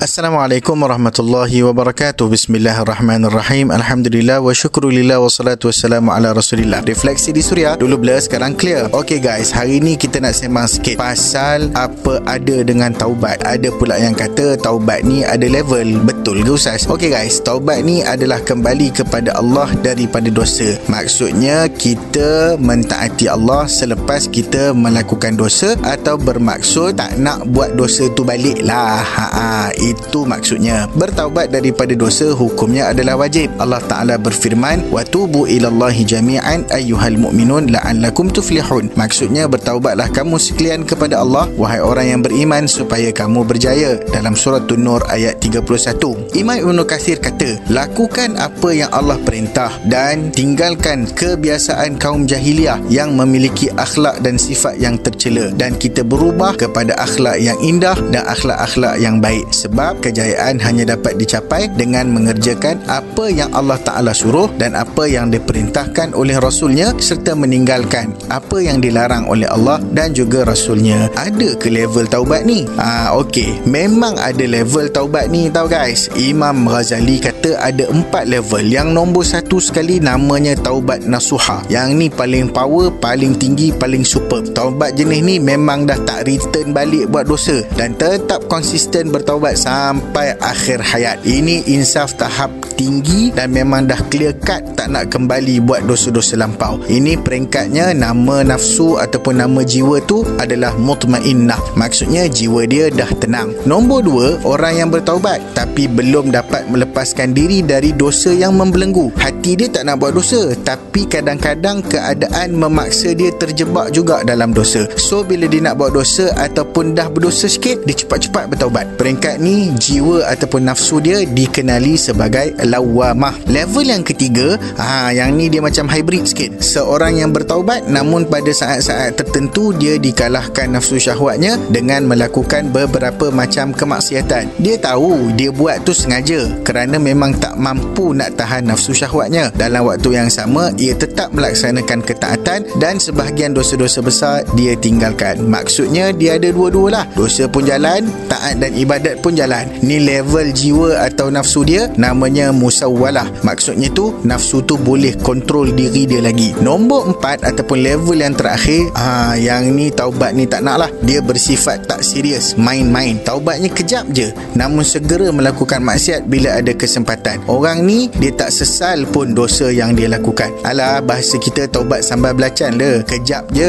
Assalamualaikum warahmatullahi wabarakatuh. Bismillahirrahmanirrahim. Alhamdulillah wa syukurulillah wa salatu wassalamu ala rasulillah. Refleksi di Suria Dulu blur sekarang clear. Okay guys Hari ni kita nak sembang sikit Pasal apa ada dengan taubat. Ada pula yang kata Taubat ni ada level. Betul ke Ustaz? Okay guys Taubat ni adalah kembali kepada Allah Daripada dosa. Maksudnya Kita mentaati Allah Selepas kita melakukan dosa Atau bermaksud Tak nak buat dosa tu balik lah. Haa itu maksudnya. Bertaubat daripada dosa hukumnya adalah wajib. Allah Taala berfirman wa tubu ilallahi jami'an ayyuhal mu'minun la'allakum tuflihun. Maksudnya bertaubatlah kamu sekalian kepada Allah wahai orang yang beriman supaya kamu berjaya. Dalam surah An-Nur ayat 31 Imam Ibn Kathir kata lakukan apa yang Allah perintah dan tinggalkan kebiasaan kaum jahiliah yang memiliki akhlak dan sifat yang tercela. Dan kita berubah kepada akhlak yang indah dan akhlak-akhlak yang baik. Sebab sebab kejayaan hanya dapat dicapai dengan mengerjakan apa yang Allah Ta'ala suruh dan apa yang diperintahkan oleh Rasulnya serta meninggalkan apa yang dilarang oleh Allah dan juga Rasulnya. Ada ke level taubat ni? Ah, Okey, memang ada level taubat ni tau guys. Imam Ghazali kata ada empat level. Yang nombor satu sekali namanya taubat nasuha. Yang ni paling power, paling tinggi, paling super. Taubat jenis ni memang dah tak return balik buat dosa dan tetap konsisten bertaubat sampai akhir hayat. Ini insaf tahap tinggi dan memang dah clear cut tak nak kembali buat dosa-dosa lampau. Ini peringkatnya nama nafsu ataupun nama jiwa tu adalah mutmainnah. Maksudnya jiwa dia dah tenang. Nombor dua, orang yang bertaubat tapi belum dapat melepaskan diri dari dosa yang membelenggu. Hati dia tak nak buat dosa tapi kadang-kadang keadaan memaksa dia terjebak juga dalam dosa. So bila dia nak buat dosa ataupun dah berdosa sikit, dia cepat-cepat bertaubat. Peringkat ni jiwa ataupun nafsu dia dikenali sebagai lawamah. Level yang ketiga, ha yang ni dia macam hybrid sikit. Seorang yang bertaubat namun pada saat-saat tertentu dia dikalahkan nafsu syahwatnya dengan melakukan beberapa macam kemaksiatan. Dia tahu dia buat tu sengaja kerana memang tak mampu nak tahan nafsu syahwatnya. Dalam waktu yang sama ia tetap melaksanakan ketaatan dan sebahagian dosa-dosa besar dia tinggalkan. Maksudnya dia ada dua-dua lah. Dosa pun jalan, taat dan ibadat pun jalan jalan. Ni level jiwa atau nafsu dia namanya musawwalah. Maksudnya tu nafsu tu boleh kontrol diri dia lagi. Nombor empat ataupun level yang terakhir ah yang ni taubat ni tak nak lah dia bersifat tak serius main-main. Taubatnya kejap je namun segera melakukan maksiat bila ada kesempatan. Orang ni dia tak sesal pun dosa yang dia lakukan. Alah bahasa kita taubat sambal belacan le. Kejap je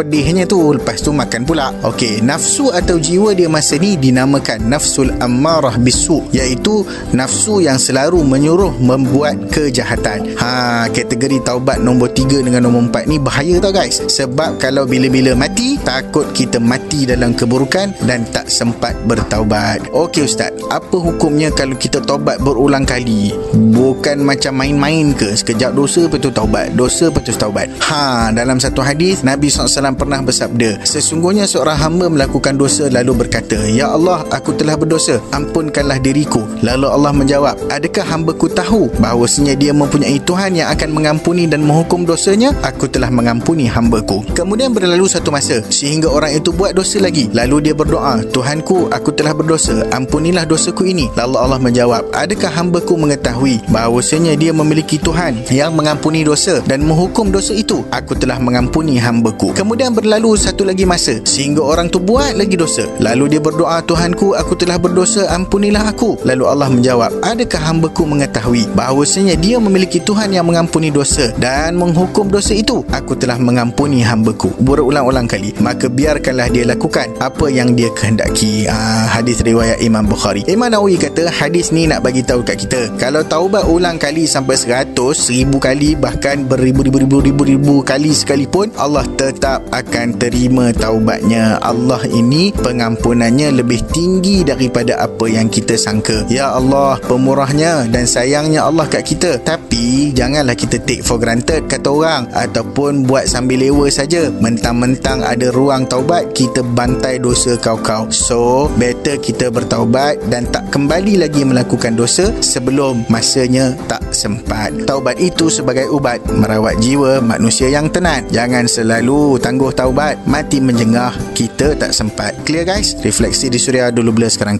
pedihnya tu lepas tu makan pula. Okey, nafsu atau jiwa dia masa ni dinamakan nafsul ammarah bisu iaitu nafsu yang selalu menyuruh membuat kejahatan. Ha kategori taubat nombor 3 dengan nombor 4 ni bahaya tau guys. Sebab kalau bila-bila mati takut kita mati dalam keburukan dan tak sempat bertaubat. Okey ustaz, apa hukumnya kalau kita taubat berulang kali? Bukan macam main-main ke? Sekejap dosa betul taubat, dosa betul taubat. Ha dalam satu hadis Nabi SAW pernah bersabda, sesungguhnya seorang hamba melakukan dosa lalu berkata, "Ya Allah, aku telah berdosa berdosa ampunkanlah diriku. Lalu Allah menjawab adakah hamba ku tahu bahawasanya dia mempunyai Tuhan yang akan mengampuni dan menghukum dosanya? Aku telah mengampuni hamba ku kemudian berlalu satu masa sehingga orang itu buat dosa lagi. Lalu dia berdoa Tuhanku aku telah berdosa ampunilah dosaku ini. Lalu Allah menjawab adakah hamba ku mengetahui bahawasanya dia memiliki Tuhan yang mengampuni dosa dan menghukum dosa itu? Aku telah mengampuni hamba ku kemudian berlalu satu lagi masa sehingga orang tu buat lagi dosa. Lalu dia berdoa Tuhanku aku telah berdosa ampunilah aku. Lalu Allah menjawab adakah hambaku mengetahui bahawasanya dia memiliki Tuhan yang mengampuni dosa dan menghukum dosa itu? Aku telah mengampuni hambaku berulang-ulang kali. Maka biarkanlah dia lakukan apa yang dia kehendaki. Ah, hadis riwayat Imam Bukhari. Imam Nawawi kata hadis ni nak bagi tahu kat kita kalau taubat ulang kali sampai seratus seribu kali bahkan beribu-ribu-ribu-ribu kali sekalipun Allah tetap akan terima taubatnya. Allah ini pengampunannya lebih tinggi daripada daripada apa yang kita sangka. Ya Allah, pemurahnya dan sayangnya Allah kat kita. Tapi janganlah kita take for granted kata orang ataupun buat sambil lewa saja. Mentang-mentang ada ruang taubat, kita bantai dosa kau-kau. So, better kita bertaubat dan tak kembali lagi melakukan dosa sebelum masanya tak sempat. Taubat itu sebagai ubat merawat jiwa manusia yang tenat. Jangan selalu tangguh taubat, mati menjengah kita tak sempat. Clear guys? Refleksi di Suria dulu blur sekarang